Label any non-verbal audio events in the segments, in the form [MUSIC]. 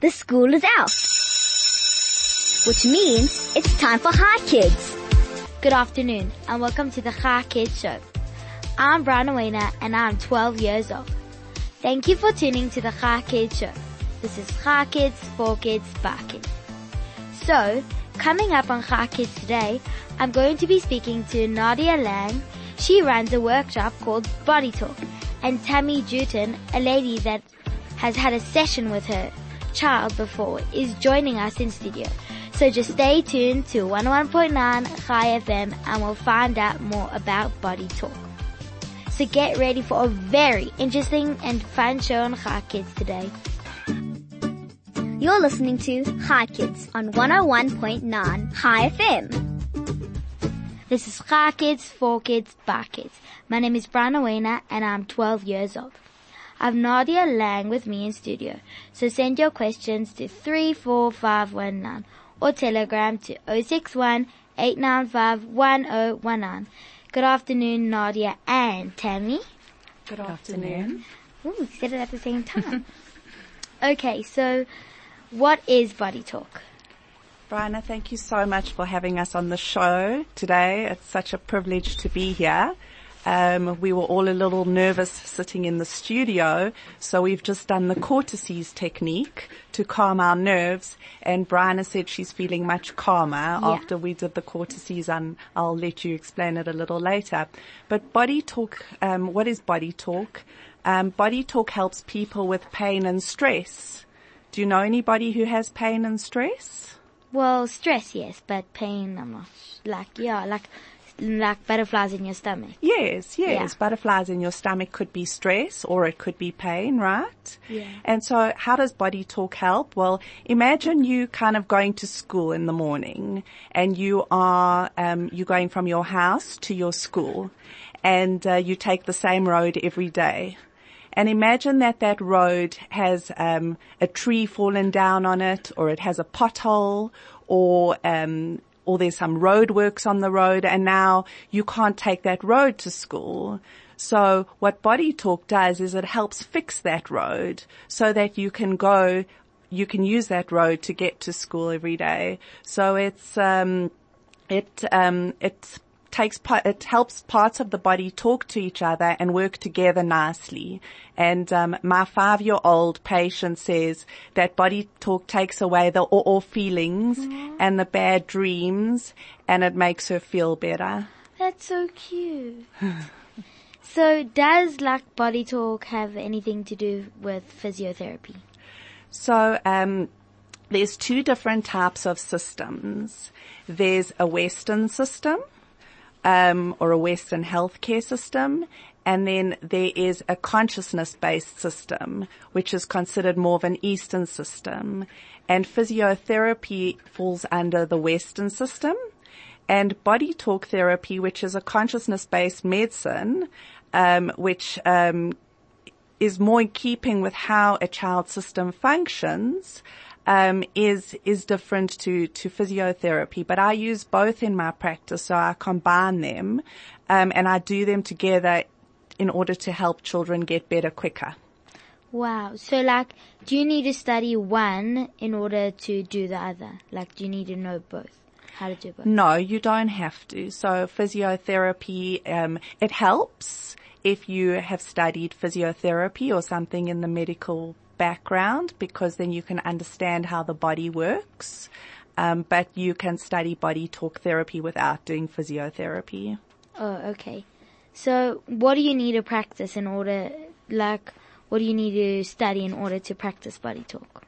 the school is out. Which means it's time for Hi Kids. Good afternoon and welcome to the Hi Kids Show. I'm Brianna Wayner and I'm 12 years old. Thank you for tuning to the Hi Kids Show. This is Hi Kids, for Kids, by Kids. So, coming up on Hi Kids today, I'm going to be speaking to Nadia Lang. She runs a workshop called Body Talk and Tammy Jewton, a lady that has had a session with her child before, is joining us in studio. So just stay tuned to 101.9 Chai FM and we'll find out more about Body Talk. So get ready for a very interesting and fun show on Chai Kids today. You're listening to Hi Kids on 101.9 Chai FM. This is Chai Kids, for Kids, by Kids. My name is Brianna Wayner and I'm 12 years old. I've Nadia Lang with me in studio, so send your questions to 34519 or telegram to 061 Good afternoon, Nadia and Tammy. Good afternoon. Ooh, we said it at the same time. [LAUGHS] okay, so what is body talk? Brianna, thank you so much for having us on the show today. It's such a privilege to be here. Um, we were all a little nervous sitting in the studio, so we've just done the cortices technique to calm our nerves. And Brianna said she's feeling much calmer Yeah. after we did the cortices, and I'll let you explain it a little later. But body talk, um, what is body talk? Um, body talk helps people with pain and stress. Do you know anybody who has pain and stress? Well, stress, yes, but pain, I'm not, like, yeah, like, like butterflies in your stomach. Yes, yes. Yeah. Butterflies in your stomach could be stress or it could be pain, right? Yeah. And so how does body talk help? Well, imagine you kind of going to school in the morning and you are, um, you're going from your house to your school and uh, you take the same road every day. And imagine that that road has um, a tree fallen down on it, or it has a pothole, or um, or there's some roadworks on the road, and now you can't take that road to school. So what Body Talk does is it helps fix that road so that you can go, you can use that road to get to school every day. So it's um, it um, it takes part, it helps parts of the body talk to each other and work together nicely. And um, my five-year-old patient says that body talk takes away the all, feelings and the bad dreams, and it makes her feel better. That's so cute. [LAUGHS] so does like body talk have anything to do with physiotherapy? So um, there's two different types of systems. There's a Western system, um, or a Western healthcare system, and then there is a consciousness-based system, which is considered more of an Eastern system. And physiotherapy falls under the Western system, and body talk therapy, which is a consciousness-based medicine, um, which um, is more in keeping with how a child system functions, um, is is different to to physiotherapy. But I use both in my practice, so I combine them, um, and I do them together in order to help children get better quicker. Wow. So like, do you need to study one in order to do the other? Like, do you need to know both? How to do both? No, you don't have to. So physiotherapy, um, it helps if you have studied physiotherapy or something in the medical background because then you can understand how the body works. Um, but you can study body talk therapy without doing physiotherapy. Oh, okay. So what do you need to practice in order, like, what do you need to study in order to practice body talk?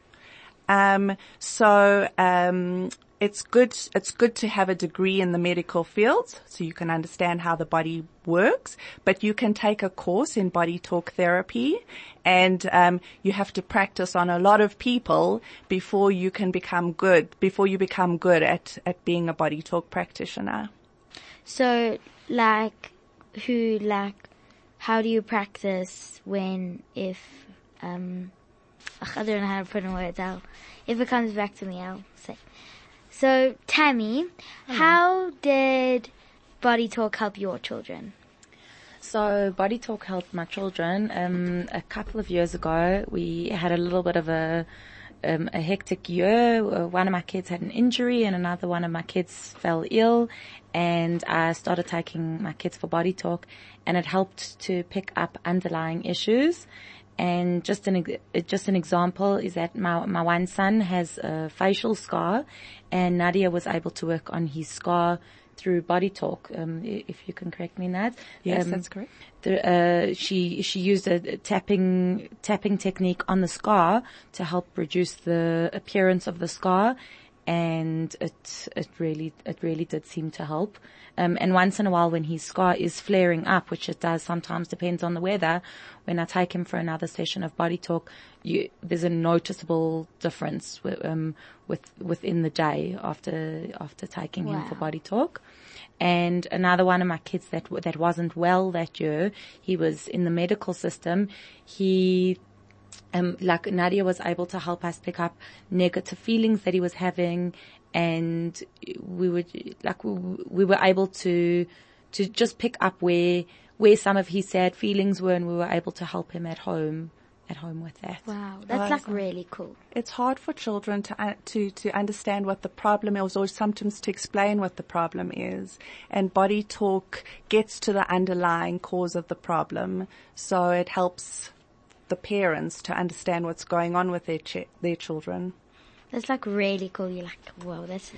Um, so um, it's good. It's good to have a degree in the medical field, so you can understand how the body works. But you can take a course in body talk therapy, and um, you have to practice on a lot of people before you can become good. Before you become good at at being a body talk practitioner. So, like, who, like, how do you practice when, if, um, I don't know how to put in words. I'll, if it comes back to me, I'll say. So, Tammy, how did body talk help your children? So Body Talk helped my children. Um, a couple of years ago, we had a little bit of a um, a hectic year. Uh, One of my kids had an injury and another one of my kids fell ill and I started taking my kids for body talk and it helped to pick up underlying issues. And just an, just an example is that my, my one son has a facial scar and Nadia was able to work on his scar through body talk. Um, if you can correct me in that. Yes, Um, that's correct. the, uh, she she used a tapping tapping technique on the scar to help reduce the appearance of the scar, and it it really it really did seem to help. Um, and once in a while, when his scar is flaring up, which it does sometimes, depends on the weather. When I take him for another session of body talk, you, there's a noticeable difference wi- um, with within the day after after taking him for body talk. And another one of my kids that that wasn't well that year, he was in the medical system. He um, like Nadia was able to help us pick up negative feelings that he was having, and we would like we, we were able to to just pick up where where some of his sad feelings were, and we were able to help him at home at home with that. Wow, that's like really cool. It's hard for children to uh, to to understand what the problem is, or sometimes to explain what the problem is. And body talk gets to the underlying cause of the problem, so it helps the parents to understand what's going on with their ch- their children. That's like really cool. You're like, whoa, that's,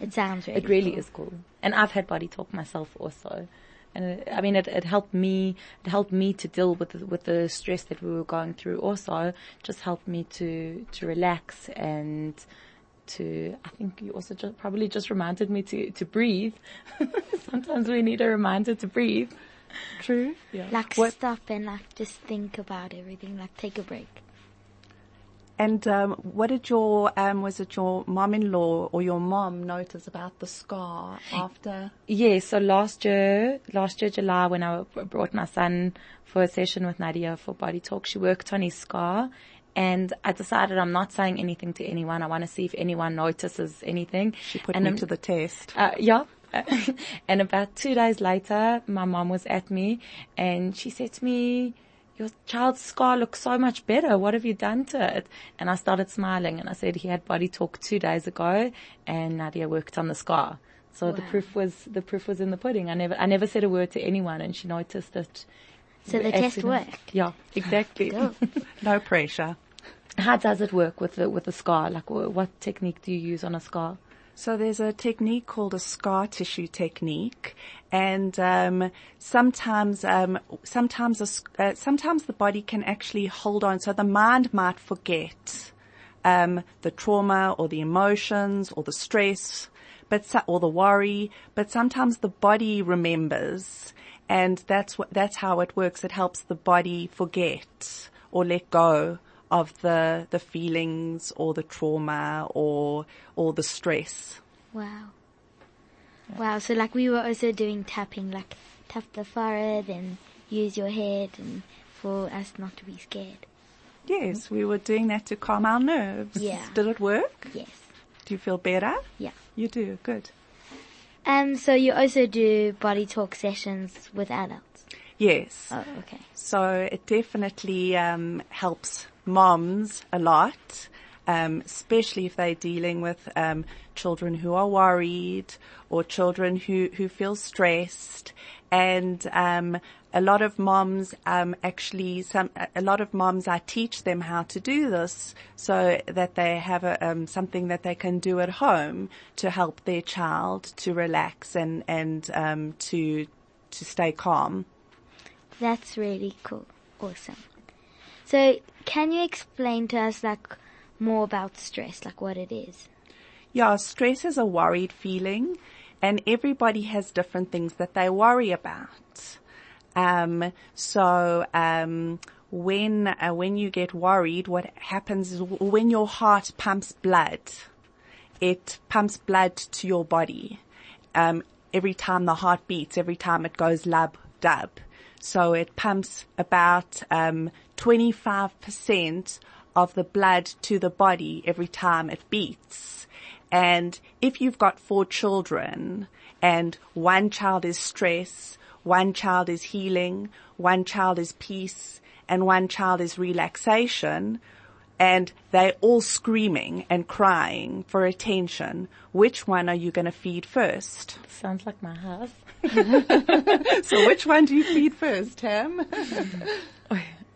it sounds really [LAUGHS] It really cool. is cool. And I've had body talk myself also. And it, I mean, it, it helped me, it helped me to deal with the, with the stress that we were going through also. Just helped me to, to relax and to, I think you also just probably just reminded me to, to breathe. [LAUGHS] Sometimes we need a reminder to breathe. [LAUGHS] True. Yeah. Like What- stop and like just think about everything, like take a break. And um, what did your um, was it your mom-in-law or your mom notice about the scar after? Yeah, so last year, last year July when I brought my son for a session with Nadia for body talk, she worked on his scar and I decided I'm not saying anything to anyone. I want to see if anyone notices anything. She put and me I'm- to the test. uh, yeah. [LAUGHS] and about two days later, my mom was at me and she said to me, your child's scar looks so much better. What have you done to it? And I started smiling and I said he had body talk two days ago and Nadia worked on the scar. So the proof was, the proof was in the pudding. I never, I never said a word to anyone and she noticed it. So the as test worked. Yeah, exactly. [LAUGHS] No pressure. How does it work with the, with the scar? Like what technique do you use on a scar? So there's a technique called a scar tissue technique, and um, sometimes, um, sometimes, a uh, sometimes the body can actually hold on. So the mind might forget um, the trauma or the emotions or the stress, but or the worry. But sometimes the body remembers, and that's what that's how it works. It helps the body forget or let go of the the feelings or the trauma or or the stress. Wow. Wow. So like we were also doing tapping, like tap the forehead and use your head and for us not to be scared. Yes, we were doing that to calm our nerves. Yeah. Did it work? Yes. Do you feel better? Yeah. You do. Good. Um, so you also do body talk sessions with adults. Yes. Oh, okay. So it definitely um, helps moms a lot, um, especially if they're dealing with um, children who are worried or children who, who feel stressed. And um, a lot of moms um, actually, some a lot of moms, I teach them how to do this so that they have a, um, something that they can do at home to help their child to relax and and um, to to stay calm. That's really cool. Awesome. So can you explain to us like more about stress, like what it is? Yeah, stress is a worried feeling and everybody has different things that they worry about. Um, so, um, when, uh, when you get worried, what happens is when your heart pumps blood, it pumps blood to your body. Um, every time the heart beats, every time it goes lub dub. So it pumps about, um, 25% of the blood to the body every time it beats. And if you've got four children and one child is stress, one child is healing, one child is peace, and one child is relaxation, and they're all screaming and crying for attention, which one are you going to feed first? Sounds like my house. [LAUGHS] So which one do you feed first, Tam? [LAUGHS]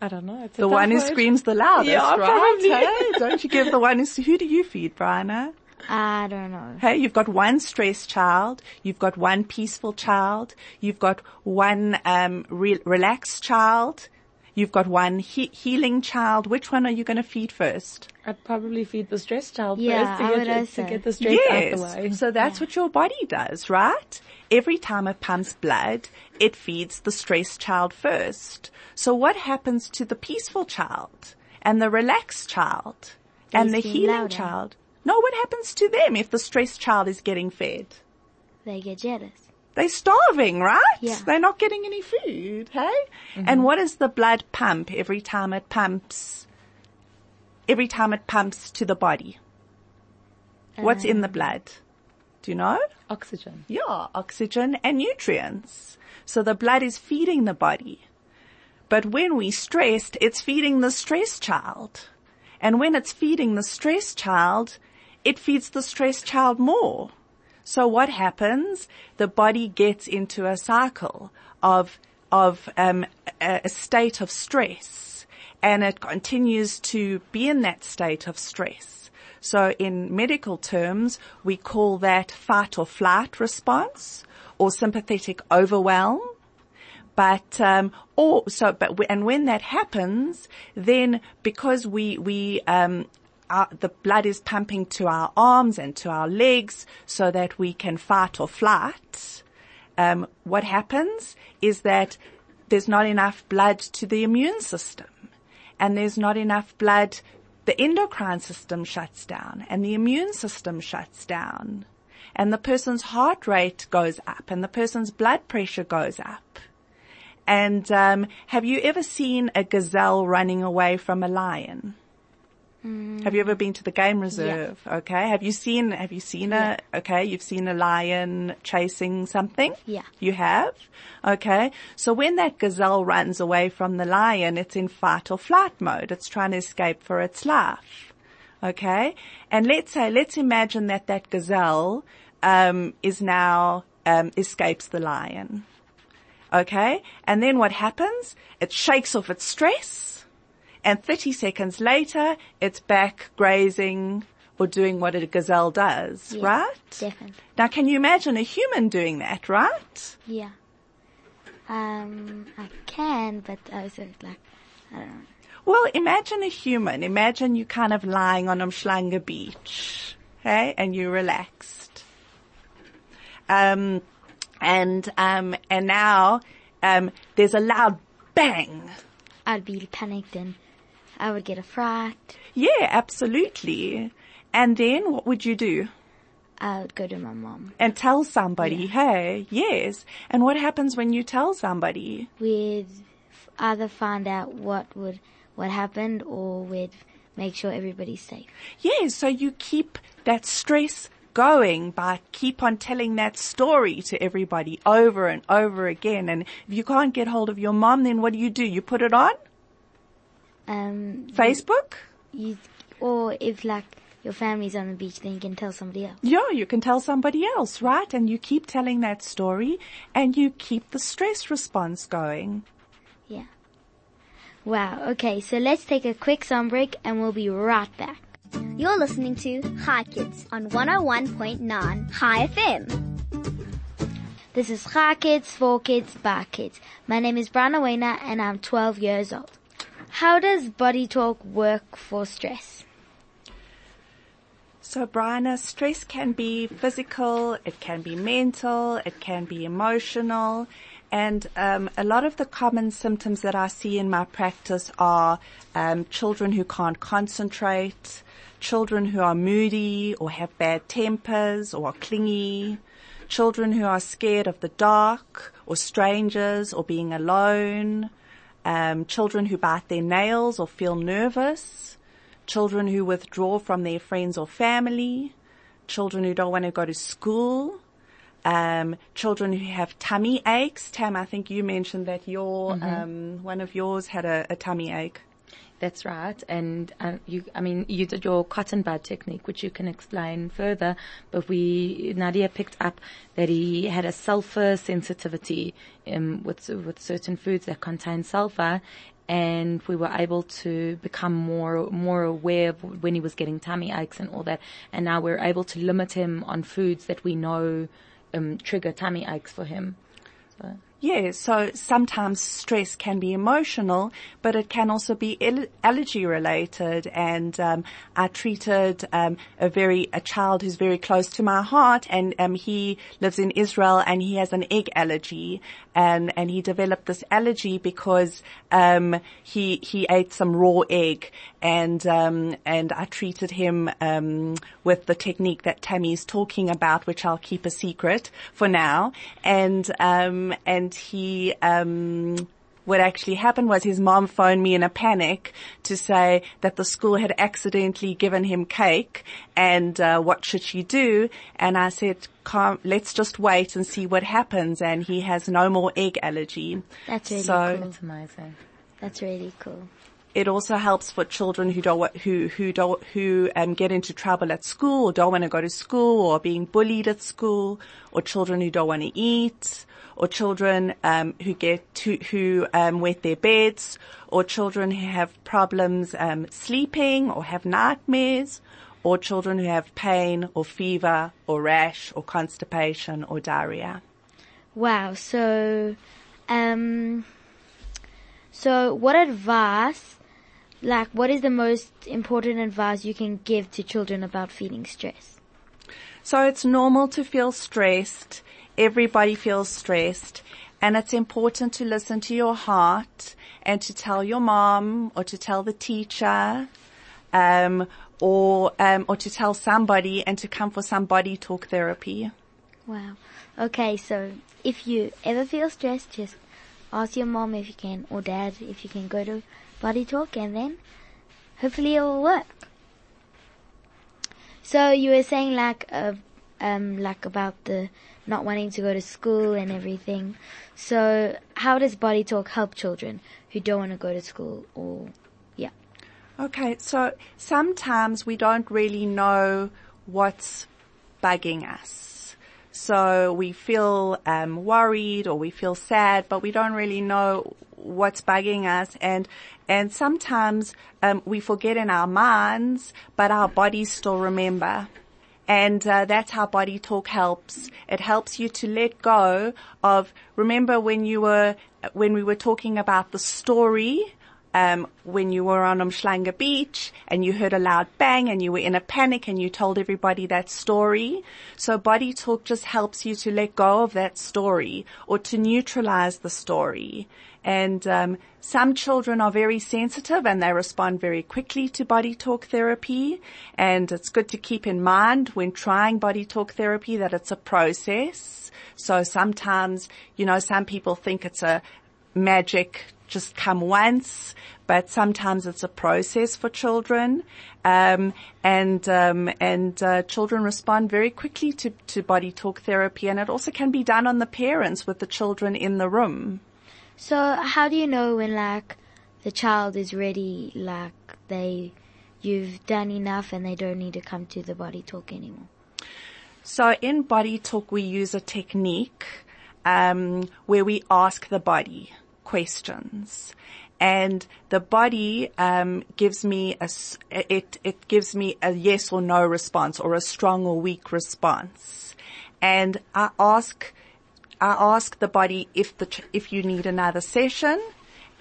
I don't know. It's The tough one who screams the loudest, Yeah, right? probably. Hey, don't you give the one who, who do you feed, Brianna? I don't know. Hey, you've got one stressed child, you've got one peaceful child, you've got one um, re- relaxed child, you've got one he- healing child. Which one are you going to feed first? I'd probably feed the stressed child Yeah, first I to would get, also. to get the stress out the way. So that's what your body does, right? Every time it pumps blood, it feeds the stressed child first. So what happens to the peaceful child and the relaxed child and the healing louder. child? No, what happens to them if the stressed child is getting fed? They get jealous. They're starving, right? Yeah. They're not getting any food, hey? Mm-hmm. And what does the blood pump every time it pumps? Every time it pumps to the body. What's in the um, blood? Do you know? Oxygen. Yeah, oxygen and nutrients. So the blood is feeding the body. But when we stressed, it's feeding the stressed child. And when it's feeding the stressed child, it feeds the stressed child more. So what happens? The body gets into a cycle of, of, um, a, state of stress and it continues to be in that state of stress. So in medical terms, we call that fight or flight response or sympathetic overwhelm. But um, or so, but and when that happens, then because we we um, our, the blood is pumping to our arms and to our legs so that we can fight or flight. Um, what happens is that there's not enough blood to the immune system, and there's not enough blood. The endocrine system shuts down, and the immune system shuts down, and the person's heart rate goes up, and the person's blood pressure goes up. And um, have you ever seen a gazelle running away from a lion? Have you ever been to the game reserve? Okay. Have you seen? Have you seen a? Okay, you've seen a lion chasing something. Yeah. You have. Okay. So when that gazelle runs away from the lion, it's in fight or flight mode. It's trying to escape for its life. Okay. And let's say, let's imagine that that gazelle um, is now um, escapes the lion. Okay. And then what happens? It shakes off its stress and 30 seconds later, it's back grazing or doing what a gazelle does, Yeah, right? Definitely. Now, can you imagine a human doing that, right? Yeah. Um, I can, but also like, I don't know. Well, imagine a human. Imagine you kind of lying on Umhlanga beach, okay, and you're relaxed. Um, and, um, and now, um, there's a loud bang. I'd be panicked and I would get a fright. Yeah, absolutely. And then what would you do? I would go to my mom. and tell somebody, hey, yes. And what happens when you tell somebody? We'd either find out what would, what happened or we'd make sure everybody's safe. Yes, so you keep that stress going by keep on telling that story to everybody over and over again. And if you can't get hold of your mom, then what do you do? You put it on Um, Facebook? you, or if like your family's on the beach, then you can tell somebody else. Yeah, you can tell somebody else, right? And you keep telling that story and you keep the stress response going. Yeah. Wow. Okay, so let's take a quick song break and we'll be right back. You're listening to Hi Kids on 101.9 Chai FM. This is Hi Kids, for Kids, by Kids. My name is Brianna Wayner and I'm 12 years old. How does body talk work for stress? So, Brianna, stress can be physical, it can be mental, it can be emotional, and um, a lot of the common symptoms that I see in my practice are um, children who can't concentrate, children who are moody or have bad tempers or are clingy, children who are scared of the dark or strangers or being alone, um, children who bite their nails or feel nervous, children who withdraw from their friends or family, children who don't want to go to school, um, children who have tummy aches. Tam, I think you mentioned that your um, one of yours had a, a tummy ache. That's right. And uh, you, I mean, you did your cotton bud technique, which you can explain further. But we, Nadia picked up that he had a sulfur sensitivity um, with with certain foods that contain sulfur, and we were able to become more more aware of when he was getting tummy aches and all that. And now we're able to limit him on foods that we know um, trigger tummy aches for him. So. Yeah, so sometimes stress can be emotional, but it can also be al- allergy related. And um, I treated um, a very a child who's very close to my heart, and um, he lives in Israel, and he has an egg allergy, and and he developed this allergy because um, he he ate some raw egg, and um, and I treated him um, with the technique that Tammy's talking about, which I'll keep a secret for now, and and he, um, what actually happened was his mom phoned me in a panic to say that the school had accidentally given him cake and uh, what should she do? And I said, let's just wait and see what happens. And he has no more egg allergy. That's really so, cool. That's amazing. That's really cool. It also helps for children who don't who who don't who um, get into trouble at school or don't want to go to school or being bullied at school or children who don't want to eat or children um, who get to, who um, wet their beds, or children who have problems um, sleeping or have nightmares, or children who have pain or fever or rash or constipation or diarrhea. Wow. So, um, so what advice, like, what is the most important advice you can give to children about feeling stress? So it's normal to feel stressed everybody feels stressed and it's important to listen to your heart and to tell your mom or to tell the teacher, um, or, um, or to tell somebody and to come for some body talk therapy. Wow. Okay, so if you ever feel stressed, just ask your mom if you can, or dad if you can go to body talk and then hopefully it will work. So you were saying like, uh, um, like about the not wanting to go to school and everything. So how does Body Talk help children who don't want to go to school or, yeah? Okay, so sometimes we don't really know what's bugging us. So we feel um, worried or we feel sad, but we don't really know what's bugging us. And and sometimes um, we forget in our minds, but our bodies still remember. And uh, that's how body talk helps. It helps you to let go of, remember when you were, when we were talking about the story, um, when you were on Umhlanga Beach and you heard a loud bang and you were in a panic and you told everybody that story. So body talk just helps you to let go of that story or to neutralize the story. And um, some children are very sensitive and they respond very quickly to body talk therapy. And it's good to keep in mind when trying body talk therapy that it's a process. So sometimes, you know, some people think it's a magic just come once, but sometimes it's a process for children, um, and um, and uh, children respond very quickly to to body talk therapy, and it also can be done on the parents with the children in the room. So how do you know when like the child is ready, like they, you've done enough and they don't need to come to the body talk anymore? So in body talk, we use a technique um, where we ask the body questions, and the body um, gives me a it it gives me a yes or no response or a strong or weak response, and I ask I ask the body if the, if you need another session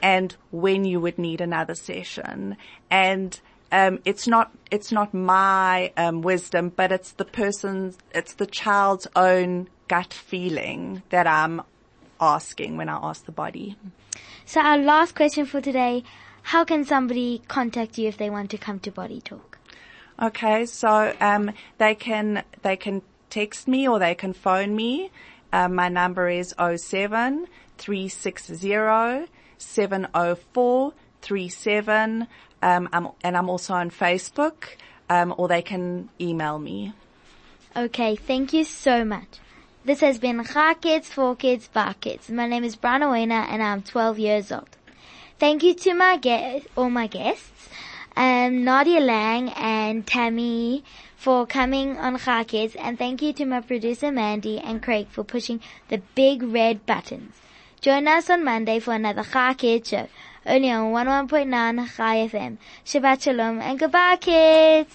and when you would need another session. And, um, it's not, it's not my, um, wisdom, but it's the person's, it's the child's own gut feeling that I'm asking when I ask the body. So our last question for today, how can somebody contact you if they want to come to Body Talk? Okay, so um, they can they can text me or they can phone me. Uh, my number is 07 360 704 37. Um, I'm, and I'm also on Facebook, um, or they can email me. Okay, thank you so much. This has been Kids, For Kids, Bar Kids. My name is Brianna Wayner and I'm 12 years old. Thank you to my all my guests, um, Nadia Lang and Tammy for coming on Kids, and thank you to my producer Mandy and Craig for pushing the big red buttons. Join us on Monday for another Kids show, only on 11.9 Chai FM. Shabbat Shalom and goodbye kids!